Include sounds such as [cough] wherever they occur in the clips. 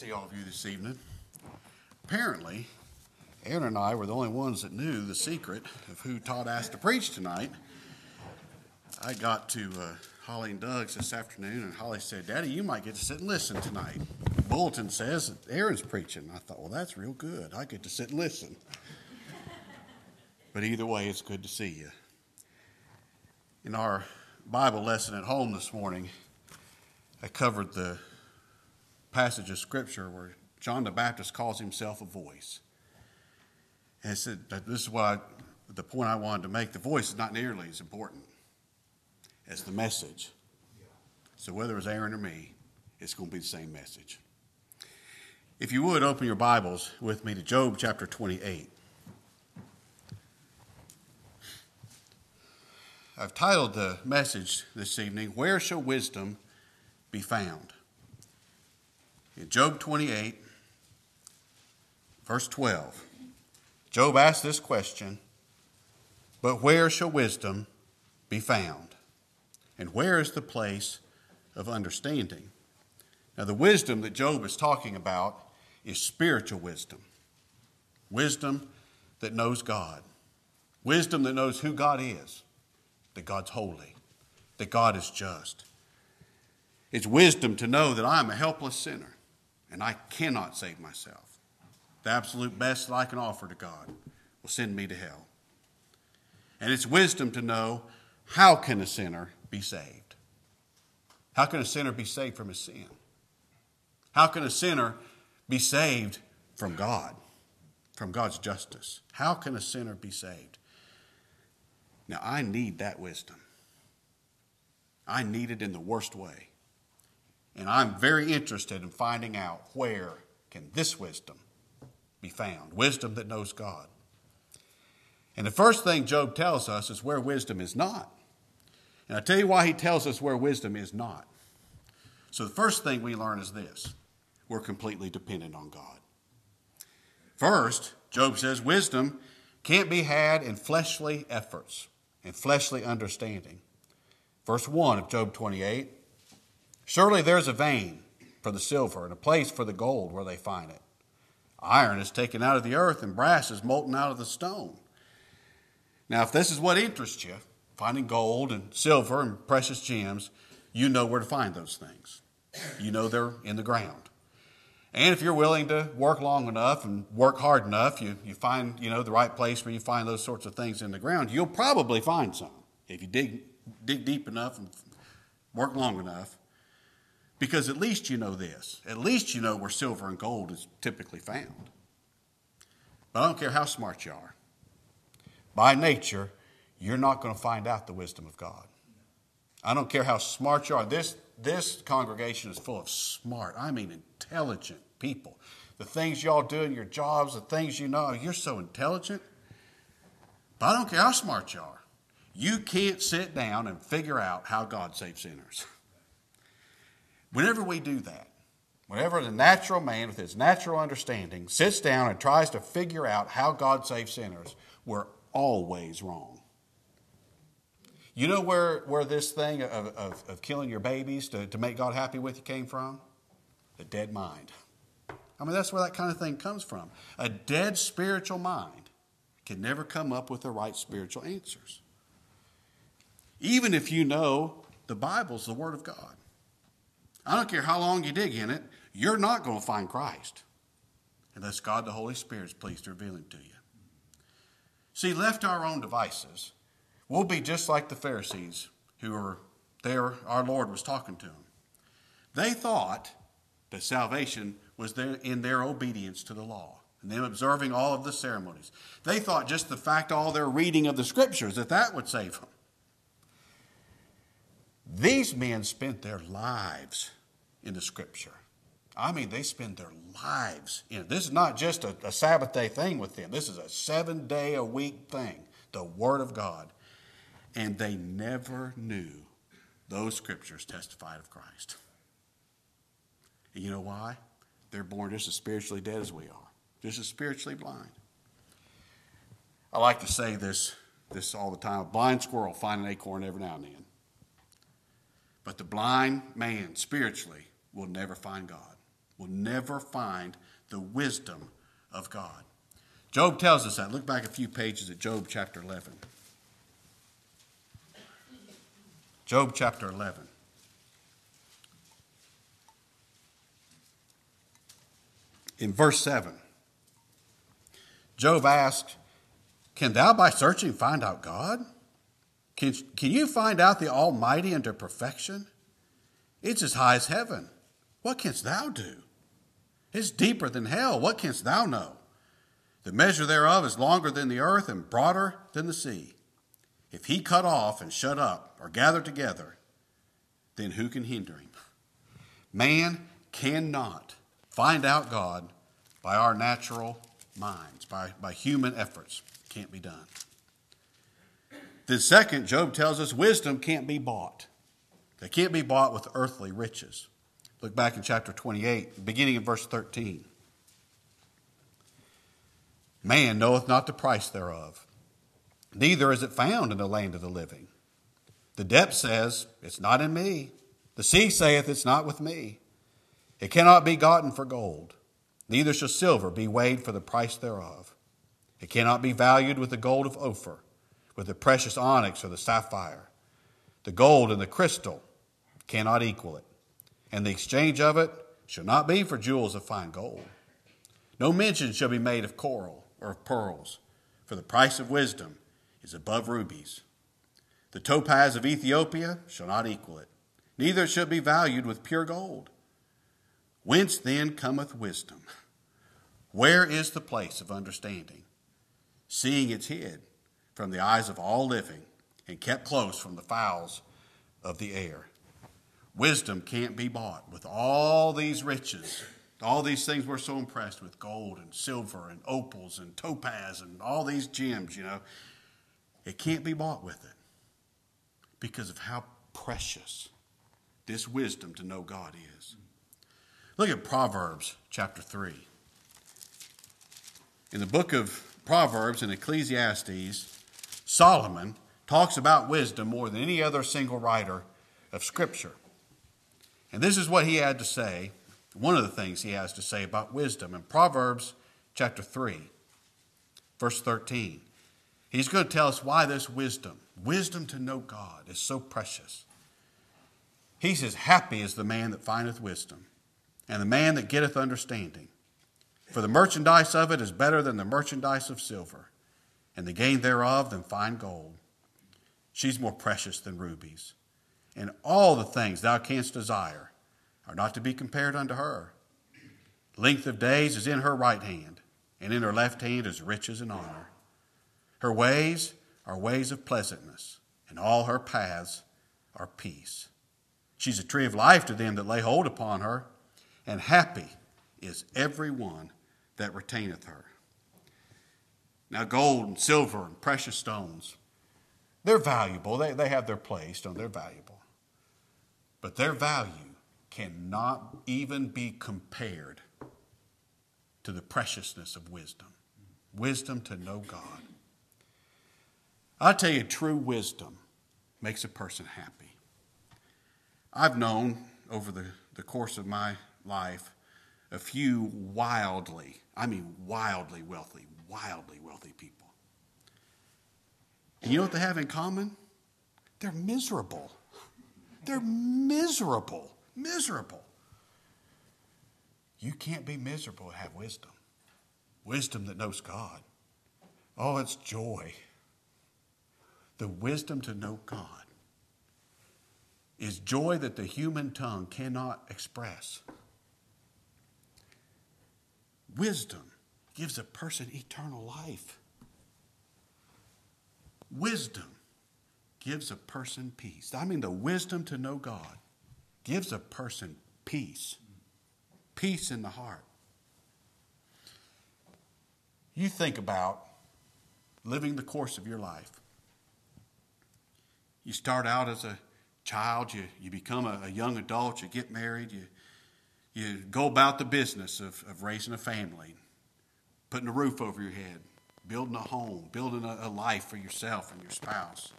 see all of you this evening. Apparently, Aaron and I were the only ones that knew the secret of who Todd asked to preach tonight. I got to uh, Holly and Doug's this afternoon, and Holly said, Daddy, you might get to sit and listen tonight. The bulletin says that Aaron's preaching. I thought, well, that's real good. I get to sit and listen. but either way, it's good to see you. In our Bible lesson at home this morning, I covered the passage of scripture where John the Baptist calls himself a voice. And said this is I, the point I wanted to make. The voice is not nearly as important as the message. So whether it's Aaron or me, it's going to be the same message. If you would open your Bibles with me to Job chapter 28. I've titled the message this evening, Where Shall Wisdom Be Found? Job 28, verse 12, Job asked this question But where shall wisdom be found? And where is the place of understanding? Now, the wisdom that Job is talking about is spiritual wisdom wisdom that knows God, wisdom that knows who God is, that God's holy, that God is just. It's wisdom to know that I'm a helpless sinner and I cannot save myself. The absolute best that I can offer to God will send me to hell. And it's wisdom to know how can a sinner be saved? How can a sinner be saved from his sin? How can a sinner be saved from God, from God's justice? How can a sinner be saved? Now, I need that wisdom. I need it in the worst way. And I'm very interested in finding out where can this wisdom be found, wisdom that knows God. And the first thing Job tells us is where wisdom is not. And I'll tell you why he tells us where wisdom is not. So the first thing we learn is this we're completely dependent on God. First, Job says wisdom can't be had in fleshly efforts and fleshly understanding. Verse 1 of Job 28 Surely there's a vein for the silver and a place for the gold where they find it. Iron is taken out of the earth and brass is molten out of the stone. Now, if this is what interests you, finding gold and silver and precious gems, you know where to find those things. You know they're in the ground. And if you're willing to work long enough and work hard enough, you, you find, you know, the right place where you find those sorts of things in the ground, you'll probably find some. If you dig, dig deep enough and work long enough, because at least you know this. At least you know where silver and gold is typically found. But I don't care how smart you are. By nature, you're not going to find out the wisdom of God. I don't care how smart you are. This, this congregation is full of smart, I mean intelligent people. The things y'all do in your jobs, the things you know, you're so intelligent. But I don't care how smart you are. You can't sit down and figure out how God saves sinners. [laughs] Whenever we do that, whenever the natural man with his natural understanding sits down and tries to figure out how God saves sinners, we're always wrong. You know where, where this thing of, of, of killing your babies to, to make God happy with you came from? The dead mind. I mean, that's where that kind of thing comes from. A dead spiritual mind can never come up with the right spiritual answers. Even if you know the Bible's the Word of God. I don't care how long you dig in it, you're not going to find Christ unless God the Holy Spirit is pleased to reveal him to you. See, left to our own devices, we'll be just like the Pharisees who were there, our Lord was talking to them. They thought that salvation was there in their obedience to the law and them observing all of the ceremonies. They thought just the fact all their reading of the scriptures that that would save them. These men spent their lives in the scripture. I mean, they spend their lives in it. This is not just a, a Sabbath day thing with them, this is a seven day a week thing, the Word of God. And they never knew those scriptures testified of Christ. And you know why? They're born just as spiritually dead as we are, just as spiritually blind. I like to say this, this all the time a blind squirrel find an acorn every now and then. But the blind man spiritually will never find God, will never find the wisdom of God. Job tells us that. Look back a few pages at Job chapter 11. Job chapter 11. In verse 7, Job asked, Can thou by searching find out God? Can, can you find out the Almighty unto perfection? It's as high as heaven. What canst thou do? It's deeper than hell. What canst thou know? The measure thereof is longer than the earth and broader than the sea. If he cut off and shut up or gather together, then who can hinder him? Man cannot find out God by our natural minds, by, by human efforts. Can't be done. Then, second, Job tells us wisdom can't be bought. They can't be bought with earthly riches. Look back in chapter 28, beginning in verse 13. Man knoweth not the price thereof, neither is it found in the land of the living. The depth says, It's not in me. The sea saith, It's not with me. It cannot be gotten for gold, neither shall silver be weighed for the price thereof. It cannot be valued with the gold of Ophir, with the precious onyx or the sapphire. The gold and the crystal cannot equal it, and the exchange of it shall not be for jewels of fine gold. No mention shall be made of coral or of pearls, for the price of wisdom is above rubies. The topaz of Ethiopia shall not equal it, neither shall it be valued with pure gold. Whence then cometh wisdom? Where is the place of understanding? Seeing it's hid from the eyes of all living and kept close from the fowls of the air. Wisdom can't be bought with all these riches, all these things we're so impressed with gold and silver and opals and topaz and all these gems, you know. It can't be bought with it because of how precious this wisdom to know God is. Look at Proverbs chapter 3. In the book of Proverbs and Ecclesiastes, Solomon talks about wisdom more than any other single writer of Scripture. And this is what he had to say, one of the things he has to say about wisdom in Proverbs chapter 3, verse 13. He's going to tell us why this wisdom, wisdom to know God, is so precious. He says, Happy is the man that findeth wisdom, and the man that getteth understanding. For the merchandise of it is better than the merchandise of silver, and the gain thereof than fine gold. She's more precious than rubies and all the things thou canst desire are not to be compared unto her. Length of days is in her right hand, and in her left hand is riches and honor. Her ways are ways of pleasantness, and all her paths are peace. She's a tree of life to them that lay hold upon her, and happy is every one that retaineth her. Now, gold and silver and precious stones, they're valuable. They, they have their place, and they're valuable. But their value cannot even be compared to the preciousness of wisdom. Wisdom to know God. i tell you, true wisdom makes a person happy. I've known over the, the course of my life a few wildly, I mean wildly wealthy, wildly wealthy people. And you know what they have in common? They're miserable. They're miserable, miserable. You can't be miserable and have wisdom. Wisdom that knows God. Oh, it's joy. The wisdom to know God is joy that the human tongue cannot express. Wisdom gives a person eternal life. Wisdom gives a person peace. I mean, the wisdom to know God gives a person peace, peace in the heart. You think about living the course of your life. You start out as a child, you, you become a, a young adult, you get married, you, you go about the business of, of raising a family, putting a roof over your head, building a home, building a, a life for yourself and your spouse.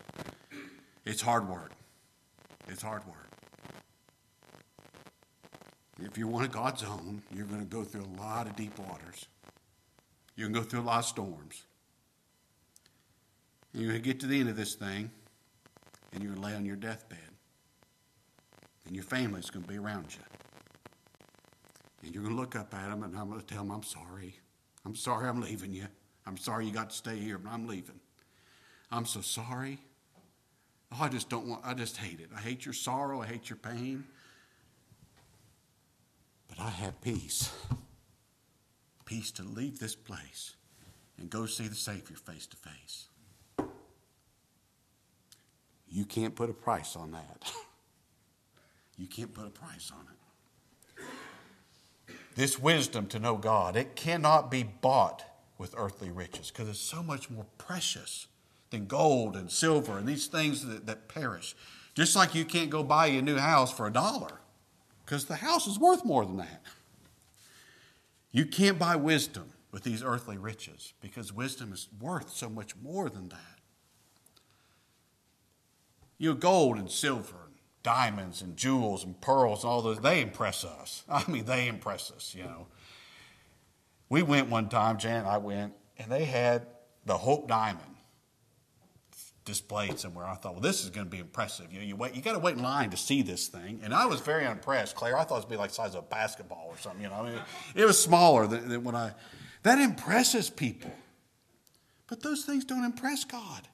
It's hard work. It's hard work. if you're one of God's own, you're going to go through a lot of deep waters. You're going to go through a lot of storms. And you're going to get to the end of this thing, and you're going to lay on your deathbed. And your family's going to be around you. And you're going to look up at him and I'm going to tell him, I'm sorry. I'm sorry I'm leaving you. I'm sorry you got to stay here, but I'm leaving. I'm so sorry. Oh, I just don't want, I just hate it. I hate your sorrow. I hate your pain. But I have peace. Peace to leave this place and go see the Savior face to face. You can't put a price on that. [laughs] You can't put a price on it. This wisdom to know God, it cannot be bought with earthly riches because it's so much more precious than gold and silver and these things that, that perish. Just like you can't go buy a new house for a dollar because the house is worth more than that. You can't buy wisdom with these earthly riches because wisdom is worth so much more than that. You know, gold and silver diamonds and jewels and pearls and all those, they impress us. [laughs] I mean, they impress us, you know. We went one time, Jan and I went, and they had the Hope Diamond displayed somewhere. I thought, well, this is going to be impressive. You know, you wait, you got to wait in line to see this thing. And I was very impressed, Claire. I thought it would be like the size of a basketball or something. You know, I mean, it was smaller than, than when I. That impresses people, but those things don't impress God.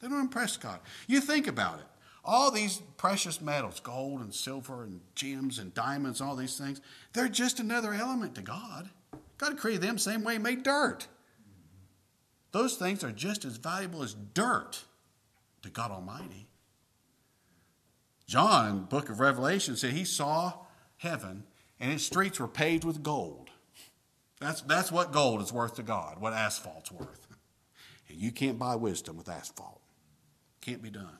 They don't impress God. You think about it. All these precious metals, gold and silver and gems and diamonds, all these things, they're just another element to God. God created them same way He made dirt. Those things are just as valuable as dirt to God Almighty. John the book of Revelation said he saw heaven and its streets were paved with gold. That's, that's what gold is worth to God, what asphalt's worth. And you can't buy wisdom with asphalt. Can't be done.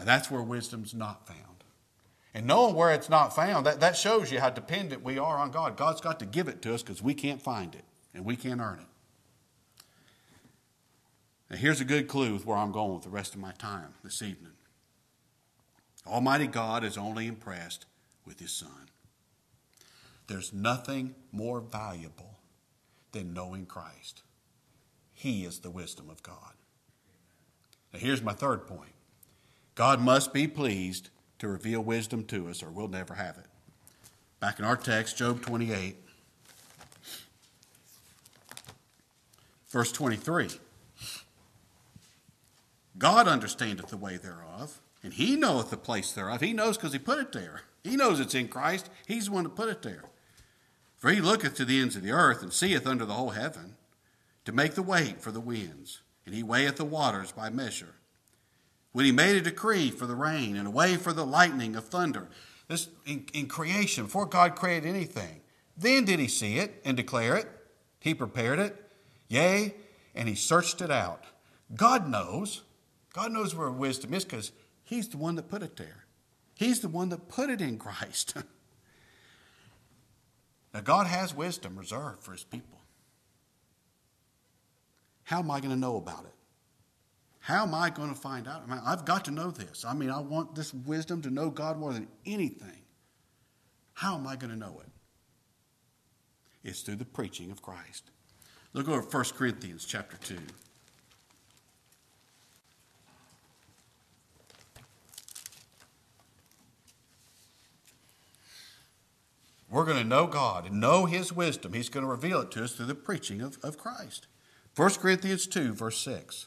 Now that's where wisdom's not found. And knowing where it's not found, that, that shows you how dependent we are on God. God's got to give it to us because we can't find it and we can't earn it. Now, here's a good clue with where I'm going with the rest of my time this evening. Almighty God is only impressed with His Son. There's nothing more valuable than knowing Christ. He is the wisdom of God. Now, here's my third point God must be pleased to reveal wisdom to us, or we'll never have it. Back in our text, Job 28, verse 23. God understandeth the way thereof, and he knoweth the place thereof. He knows because he put it there. He knows it's in Christ. He's the one that put it there. For he looketh to the ends of the earth, and seeth under the whole heaven, to make the weight for the winds, and he weigheth the waters by measure. When he made a decree for the rain, and a way for the lightning of thunder, this in, in creation, before God created anything, then did he see it and declare it. He prepared it, yea, and he searched it out. God knows. God knows where wisdom is because He's the one that put it there. He's the one that put it in Christ. [laughs] now, God has wisdom reserved for His people. How am I going to know about it? How am I going to find out? I mean, I've got to know this. I mean, I want this wisdom to know God more than anything. How am I going to know it? It's through the preaching of Christ. Look over 1 Corinthians chapter 2. We're going to know God and know His wisdom. He's going to reveal it to us through the preaching of, of Christ. 1 Corinthians 2, verse 6.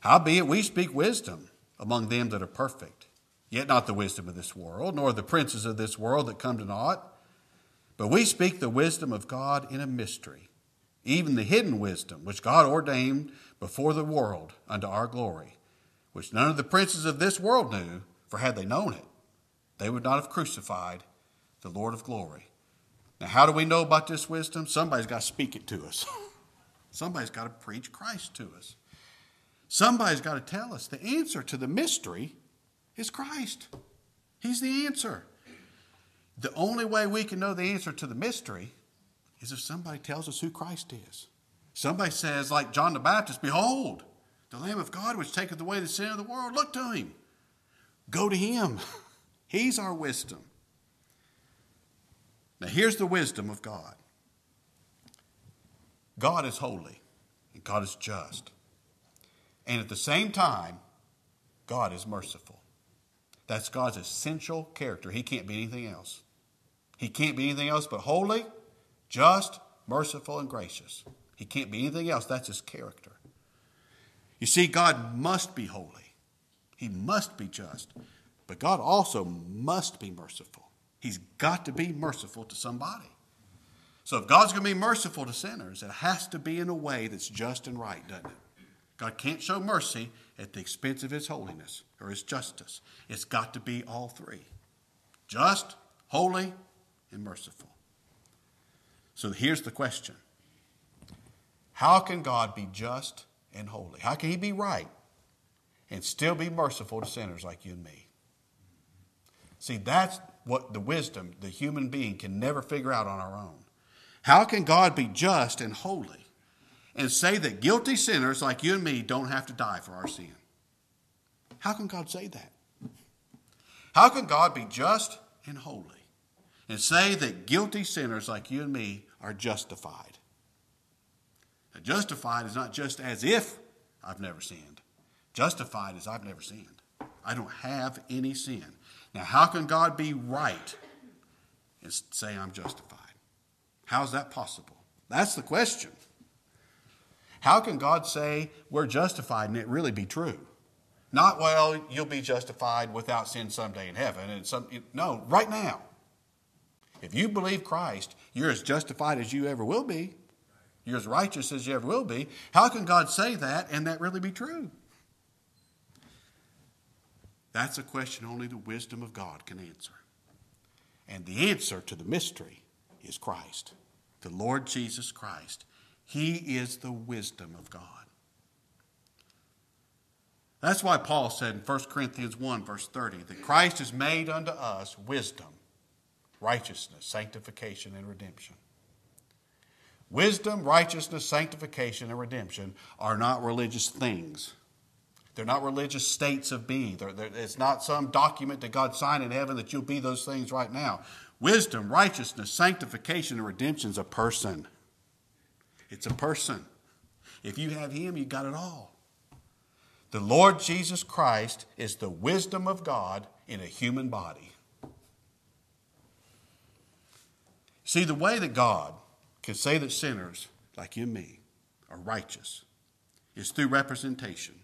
Howbeit we speak wisdom among them that are perfect, yet not the wisdom of this world, nor the princes of this world that come to naught. But we speak the wisdom of God in a mystery, even the hidden wisdom which God ordained before the world unto our glory, which none of the princes of this world knew, for had they known it, they would not have crucified the Lord of glory. Now, how do we know about this wisdom? Somebody's got to speak it to us. [laughs] Somebody's got to preach Christ to us. Somebody's got to tell us the answer to the mystery is Christ. He's the answer. The only way we can know the answer to the mystery is if somebody tells us who Christ is. Somebody says, like John the Baptist, Behold, the Lamb of God which taketh away the sin of the world. Look to him. Go to Him. [laughs] He's our wisdom. Now, here's the wisdom of God God is holy, and God is just. And at the same time, God is merciful. That's God's essential character. He can't be anything else. He can't be anything else but holy, just, merciful, and gracious. He can't be anything else. That's his character. You see, God must be holy, He must be just, but God also must be merciful. He's got to be merciful to somebody. So if God's going to be merciful to sinners, it has to be in a way that's just and right, doesn't it? God can't show mercy at the expense of his holiness or his justice. It's got to be all three just, holy, and merciful. So here's the question How can God be just and holy? How can he be right and still be merciful to sinners like you and me? See, that's what the wisdom the human being can never figure out on our own. How can God be just and holy and say that guilty sinners like you and me don't have to die for our sin? How can God say that? How can God be just and holy and say that guilty sinners like you and me are justified? Now, justified is not just as if I've never sinned. Justified is I've never sinned. I don't have any sin. Now, how can God be right and say I'm justified? How's that possible? That's the question. How can God say we're justified and it really be true? Not, well, you'll be justified without sin someday in heaven. And some, no, right now. If you believe Christ, you're as justified as you ever will be. You're as righteous as you ever will be. How can God say that and that really be true? That's a question only the wisdom of God can answer. And the answer to the mystery is Christ, the Lord Jesus Christ. He is the wisdom of God. That's why Paul said in 1 Corinthians 1, verse 30, that Christ has made unto us wisdom, righteousness, sanctification, and redemption. Wisdom, righteousness, sanctification, and redemption are not religious things. They're not religious states of being. They're, they're, it's not some document that God signed in heaven that you'll be those things right now. Wisdom, righteousness, sanctification, and redemption is a person. It's a person. If you have Him, you got it all. The Lord Jesus Christ is the wisdom of God in a human body. See, the way that God can say that sinners like you and me are righteous is through representation.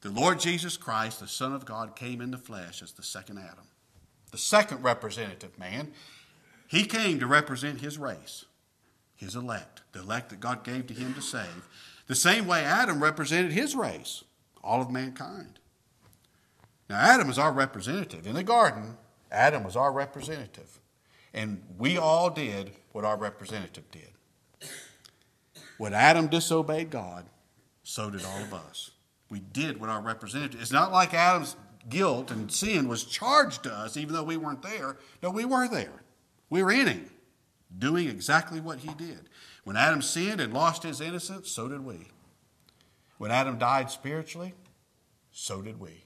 The Lord Jesus Christ, the Son of God, came in the flesh as the second Adam, the second representative man. He came to represent his race, his elect, the elect that God gave to him to save, the same way Adam represented his race, all of mankind. Now, Adam is our representative. In the garden, Adam was our representative. And we all did what our representative did. When Adam disobeyed God, so did all of us we did what our representative. It's not like Adam's guilt and sin was charged to us, even though we weren't there. No, we were there. We were in him, doing exactly what he did. When Adam sinned and lost his innocence, so did we. When Adam died spiritually, so did we.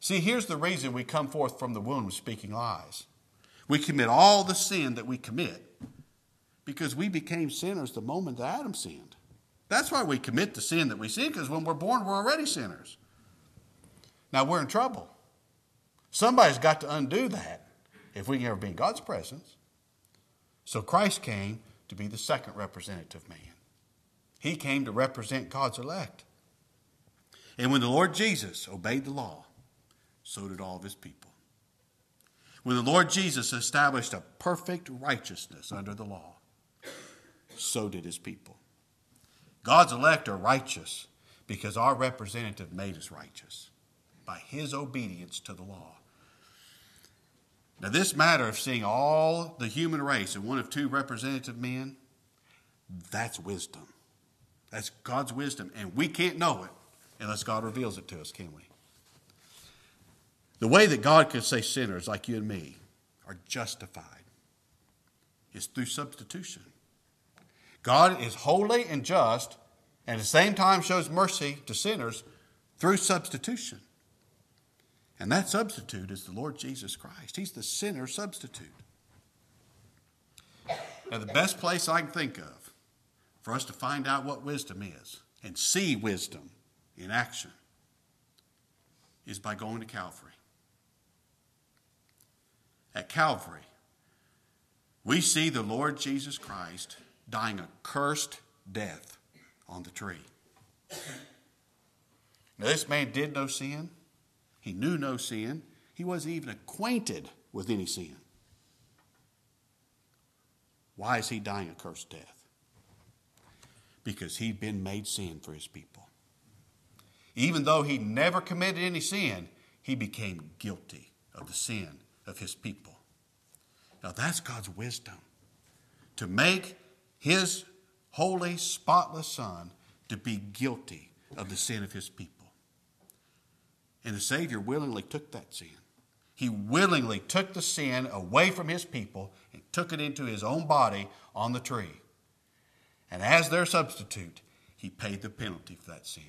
See, here's the reason we come forth from the womb speaking lies. We commit all the sin that we commit because we became sinners the moment that Adam sinned. That's why we commit the sin that we sin, because when we're born, we're already sinners. Now we're in trouble. Somebody's got to undo that if we can ever be in God's presence. So Christ came to be the second representative man. He came to represent God's elect. And when the Lord Jesus obeyed the law, so did all of his people. When the Lord Jesus established a perfect righteousness under the law, so did his people. God's elect are righteous because our representative made us righteous by his obedience to the law. Now, this matter of seeing all the human race in one of two representative men, that's wisdom. That's God's wisdom. And we can't know it unless God reveals it to us, can we? The way that God can say sinners like you and me are justified is through substitution. God is holy and just, and at the same time shows mercy to sinners through substitution. And that substitute is the Lord Jesus Christ. He's the sinner substitute. Now, the best place I can think of for us to find out what wisdom is and see wisdom in action is by going to Calvary. At Calvary, we see the Lord Jesus Christ dying a cursed death on the tree. Now, this man did no sin. He knew no sin. He wasn't even acquainted with any sin. Why is he dying a cursed death? Because he'd been made sin for his people. Even though he never committed any sin, he became guilty of the sin of his people. Now that's God's wisdom to make his holy, spotless Son to be guilty of the sin of his people. And the Savior willingly took that sin. He willingly took the sin away from his people and took it into his own body on the tree. And as their substitute, he paid the penalty for that sin.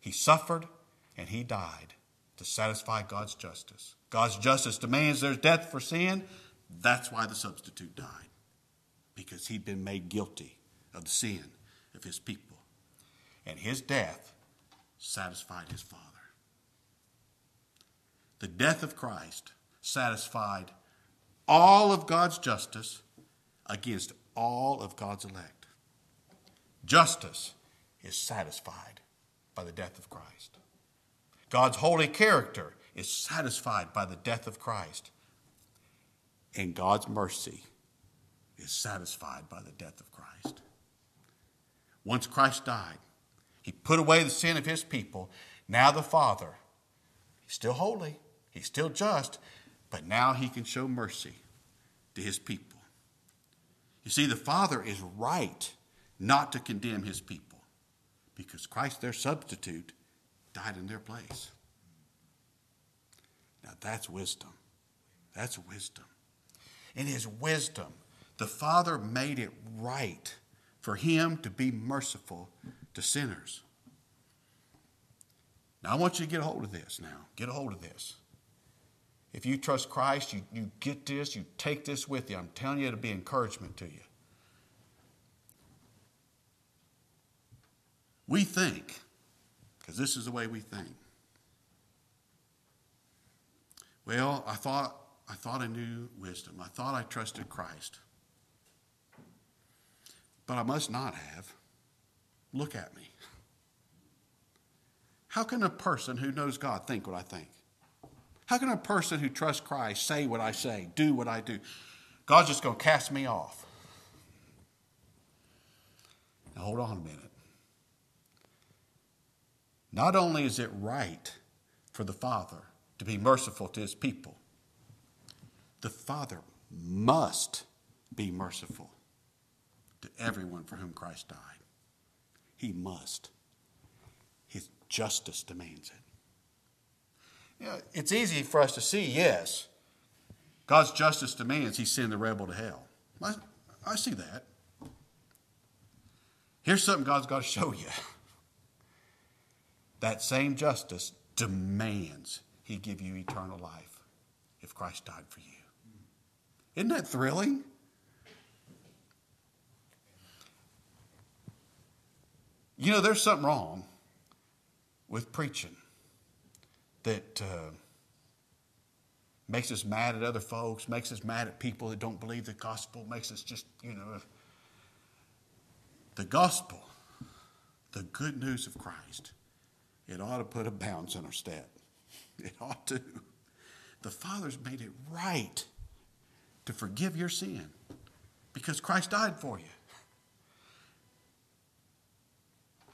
He suffered and he died to satisfy God's justice. God's justice demands there's death for sin. That's why the substitute died, because he'd been made guilty of the sin of his people. And his death satisfied his Father. The death of Christ satisfied all of God's justice against all of God's elect. Justice is satisfied by the death of Christ. God's holy character is satisfied by the death of Christ. And God's mercy is satisfied by the death of Christ. Once Christ died, he put away the sin of his people. Now the Father, he's still holy, he's still just, but now he can show mercy to his people. You see, the Father is right not to condemn his people because Christ, their substitute, died in their place. Now that's wisdom. That's wisdom. In his wisdom, the Father made it right for him to be merciful to sinners. Now, I want you to get a hold of this now. Get a hold of this. If you trust Christ, you, you get this, you take this with you. I'm telling you, it'll be encouragement to you. We think, because this is the way we think. Well, I thought I thought I knew wisdom. I thought I trusted Christ. But I must not have. Look at me. How can a person who knows God think what I think? How can a person who trusts Christ say what I say, do what I do? God's just going to cast me off. Now, hold on a minute. Not only is it right for the Father to be merciful to his people, the Father must be merciful to everyone for whom Christ died. He must. His justice demands it. It's easy for us to see, yes, God's justice demands he send the rebel to hell. I, I see that. Here's something God's got to show you. That same justice demands he give you eternal life if Christ died for you. Isn't that thrilling? You know, there's something wrong with preaching that uh, makes us mad at other folks, makes us mad at people that don't believe the gospel, makes us just, you know. The gospel, the good news of Christ, it ought to put a bounce in our step. It ought to. The Father's made it right to forgive your sin because Christ died for you.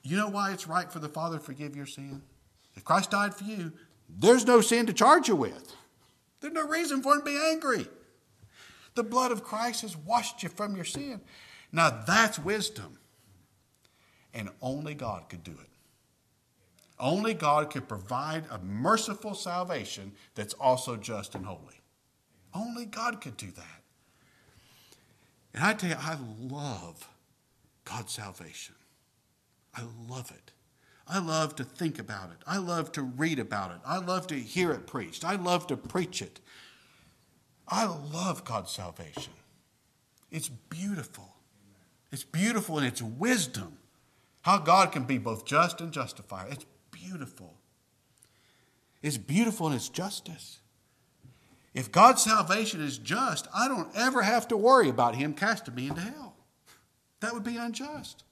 You know why it's right for the Father to forgive your sin? If Christ died for you, there's no sin to charge you with. There's no reason for him to be angry. The blood of Christ has washed you from your sin. Now that's wisdom. And only God could do it. Only God could provide a merciful salvation that's also just and holy. Only God could do that. And I tell you, I love God's salvation. I love it. I love to think about it. I love to read about it. I love to hear it preached. I love to preach it. I love God's salvation. It's beautiful. It's beautiful in its wisdom. How God can be both just and justifier. It's beautiful. It's beautiful in its justice. If God's salvation is just, I don't ever have to worry about Him casting me into hell. That would be unjust.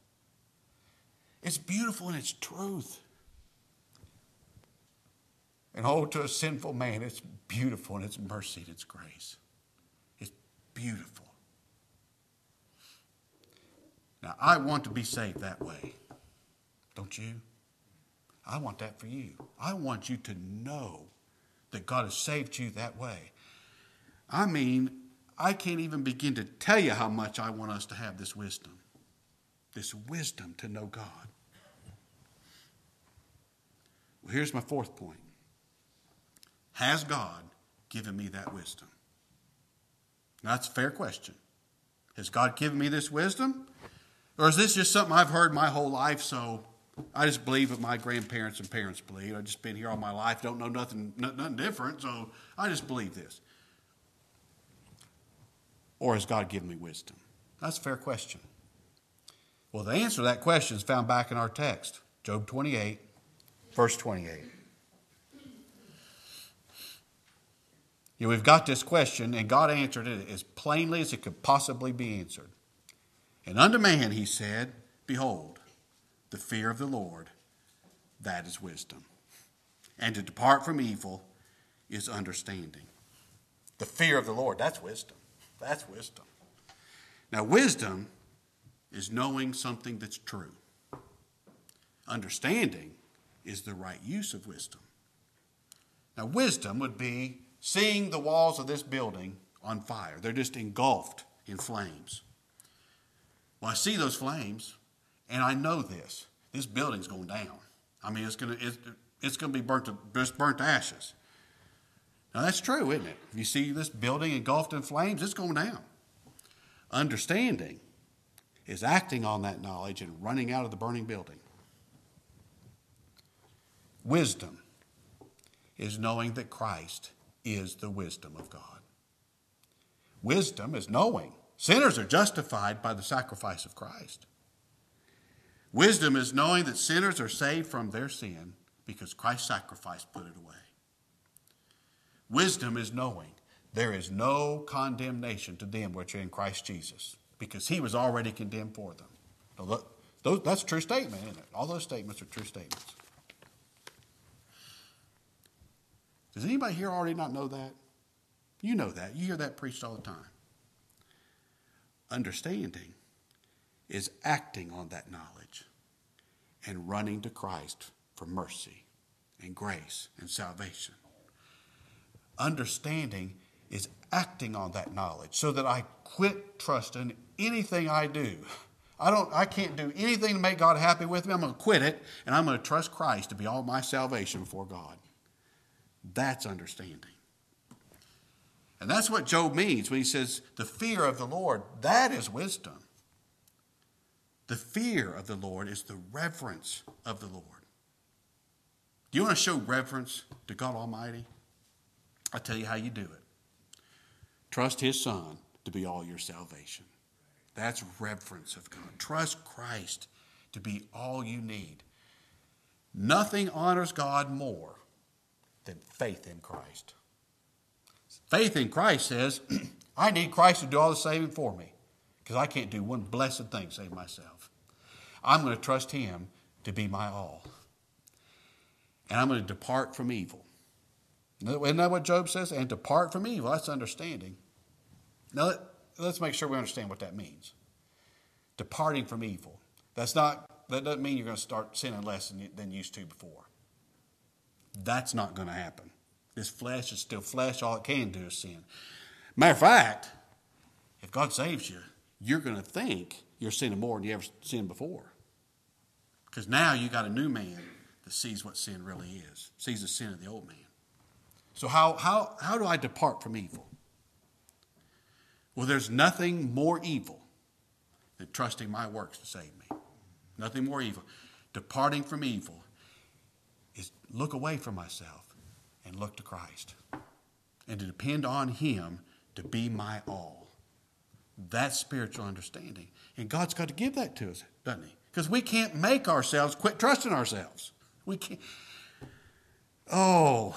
It's beautiful in its truth. And oh, to a sinful man, it's beautiful in its mercy and its grace. It's beautiful. Now, I want to be saved that way. Don't you? I want that for you. I want you to know that God has saved you that way. I mean, I can't even begin to tell you how much I want us to have this wisdom. This wisdom to know God. Well, here's my fourth point Has God given me that wisdom? Now, that's a fair question. Has God given me this wisdom? Or is this just something I've heard my whole life, so I just believe what my grandparents and parents believe. I've just been here all my life, don't know nothing, nothing different, so I just believe this. Or has God given me wisdom? That's a fair question. Well, the answer to that question is found back in our text, Job 28, verse 28. You know, we've got this question, and God answered it as plainly as it could possibly be answered. And unto man he said, Behold, the fear of the Lord, that is wisdom. And to depart from evil is understanding. The fear of the Lord, that's wisdom. That's wisdom. Now, wisdom is knowing something that's true. Understanding is the right use of wisdom. Now, wisdom would be seeing the walls of this building on fire, they're just engulfed in flames. Well, I see those flames, and I know this. This building's going down. I mean, it's going to it's, going to be burnt to, just burnt to ashes. Now that's true, isn't it? You see this building engulfed in flames, it's going down. Understanding is acting on that knowledge and running out of the burning building. Wisdom is knowing that Christ is the wisdom of God. Wisdom is knowing Sinners are justified by the sacrifice of Christ. Wisdom is knowing that sinners are saved from their sin because Christ's sacrifice put it away. Wisdom is knowing there is no condemnation to them which are in Christ Jesus because he was already condemned for them. Look, that's a true statement, isn't it? All those statements are true statements. Does anybody here already not know that? You know that. You hear that preached all the time. Understanding is acting on that knowledge and running to Christ for mercy and grace and salvation. Understanding is acting on that knowledge so that I quit trusting anything I do. I don't I can't do anything to make God happy with me. I'm going to quit it and I'm going to trust Christ to be all my salvation before God. That's understanding. And that's what Job means when he says, the fear of the Lord, that is wisdom. The fear of the Lord is the reverence of the Lord. Do you want to show reverence to God Almighty? I'll tell you how you do it. Trust His Son to be all your salvation. That's reverence of God. Trust Christ to be all you need. Nothing honors God more than faith in Christ. Faith in Christ says, [clears throat] I need Christ to do all the saving for me because I can't do one blessed thing save myself. I'm going to trust Him to be my all. And I'm going to depart from evil. Isn't that what Job says? And depart from evil. That's understanding. Now, let's make sure we understand what that means. Departing from evil. That's not, that doesn't mean you're going to start sinning less than you, than you used to before. That's not going to happen. This flesh is still flesh. All it can do is sin. Matter of fact, if God saves you, you're going to think you're sinning more than you ever sinned before. Because now you got a new man that sees what sin really is, sees the sin of the old man. So, how, how, how do I depart from evil? Well, there's nothing more evil than trusting my works to save me. Nothing more evil. Departing from evil is look away from myself and look to Christ and to depend on Him to be my all. That's spiritual understanding. And God's got to give that to us, doesn't He? Because we can't make ourselves quit trusting ourselves. We can't. Oh,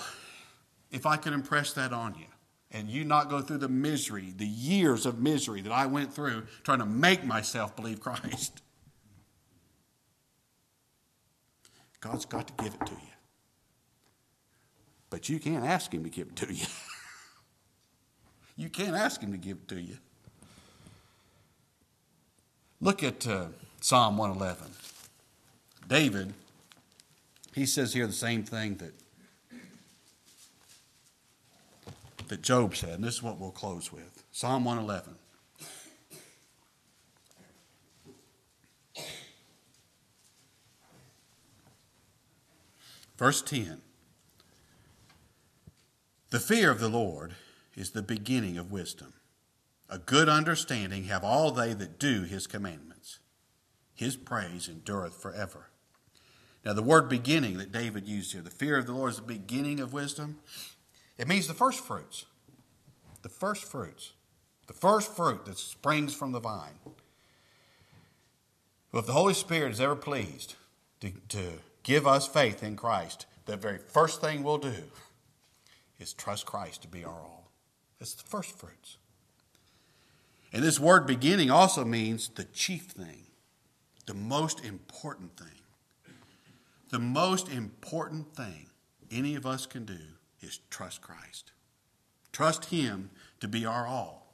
if I could impress that on you and you not go through the misery, the years of misery that I went through trying to make myself believe Christ. God's got to give it to you. But you can't ask Him to give it to you. [laughs] you can't ask Him to give it to you. Look at uh, Psalm 111. David, he says here the same thing that, that Job said, and this is what we'll close with Psalm 111. Verse 10 The fear of the Lord is the beginning of wisdom. A good understanding have all they that do his commandments. His praise endureth forever. Now, the word beginning that David used here, the fear of the Lord is the beginning of wisdom. It means the first fruits. The first fruits. The first fruit that springs from the vine. Well, if the Holy Spirit is ever pleased to, to give us faith in Christ, the very first thing we'll do is trust Christ to be our all. It's the first fruits. And this word beginning also means the chief thing, the most important thing. The most important thing any of us can do is trust Christ. Trust Him to be our all.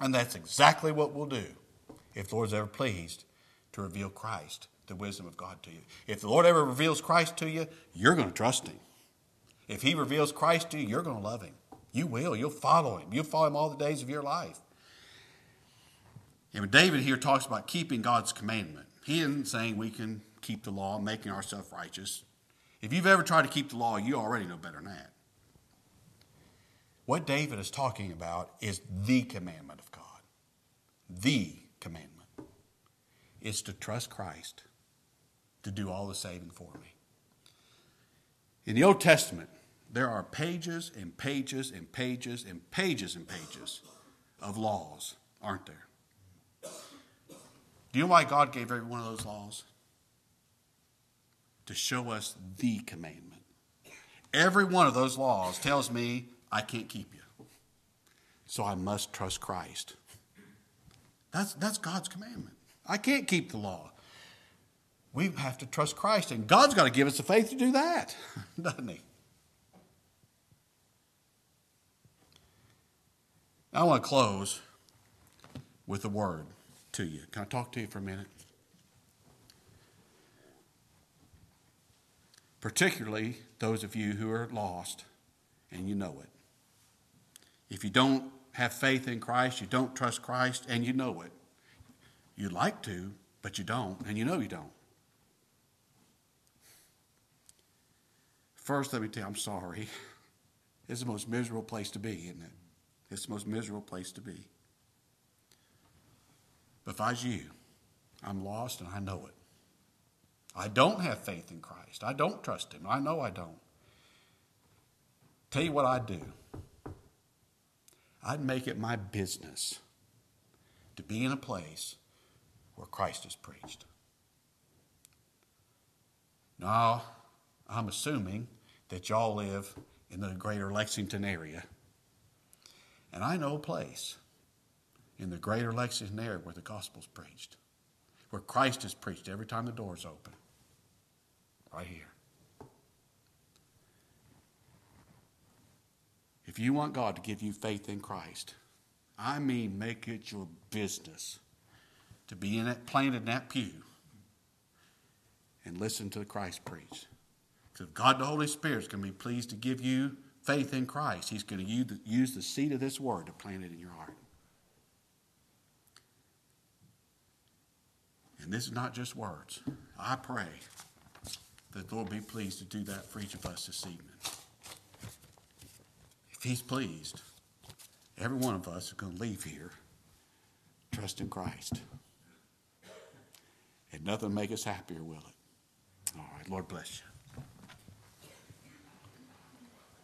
And that's exactly what we'll do if the Lord's ever pleased to reveal Christ the wisdom of God to you. If the Lord ever reveals Christ to you, you're going to trust Him. If He reveals Christ to you, you're going to love Him. You will. You'll follow Him. You'll follow Him all the days of your life. And David here talks about keeping God's commandment. He isn't saying we can keep the law, making ourselves righteous. If you've ever tried to keep the law, you already know better than that. What David is talking about is the commandment of God. The commandment is to trust Christ to do all the saving for me. In the Old Testament, there are pages and pages and pages and pages and pages of laws, aren't there? Do you know why God gave every one of those laws? To show us the commandment. Every one of those laws tells me I can't keep you. So I must trust Christ. That's, that's God's commandment. I can't keep the law we have to trust Christ. And God's got to give us the faith to do that, [laughs] doesn't He? I want to close with a word to you. Can I talk to you for a minute? Particularly those of you who are lost and you know it. If you don't have faith in Christ, you don't trust Christ, and you know it. You'd like to, but you don't, and you know you don't. First, let me tell you, I'm sorry. It's the most miserable place to be, isn't it? It's the most miserable place to be. But if I was you, I'm lost and I know it. I don't have faith in Christ. I don't trust Him. I know I don't. Tell you what I'd do I'd make it my business to be in a place where Christ is preached. Now, I'm assuming that y'all live in the greater Lexington area. And I know a place in the greater Lexington area where the gospel's preached, where Christ is preached every time the door's open. Right here. If you want God to give you faith in Christ, I mean make it your business to be in that planted in that pew and listen to Christ preach. Because God the Holy Spirit is going to be pleased to give you faith in Christ. He's going to use the seed of this word to plant it in your heart. And this is not just words. I pray that the Lord be pleased to do that for each of us this evening. If He's pleased, every one of us is going to leave here trusting Christ. And nothing make us happier, will it? All right, Lord bless you.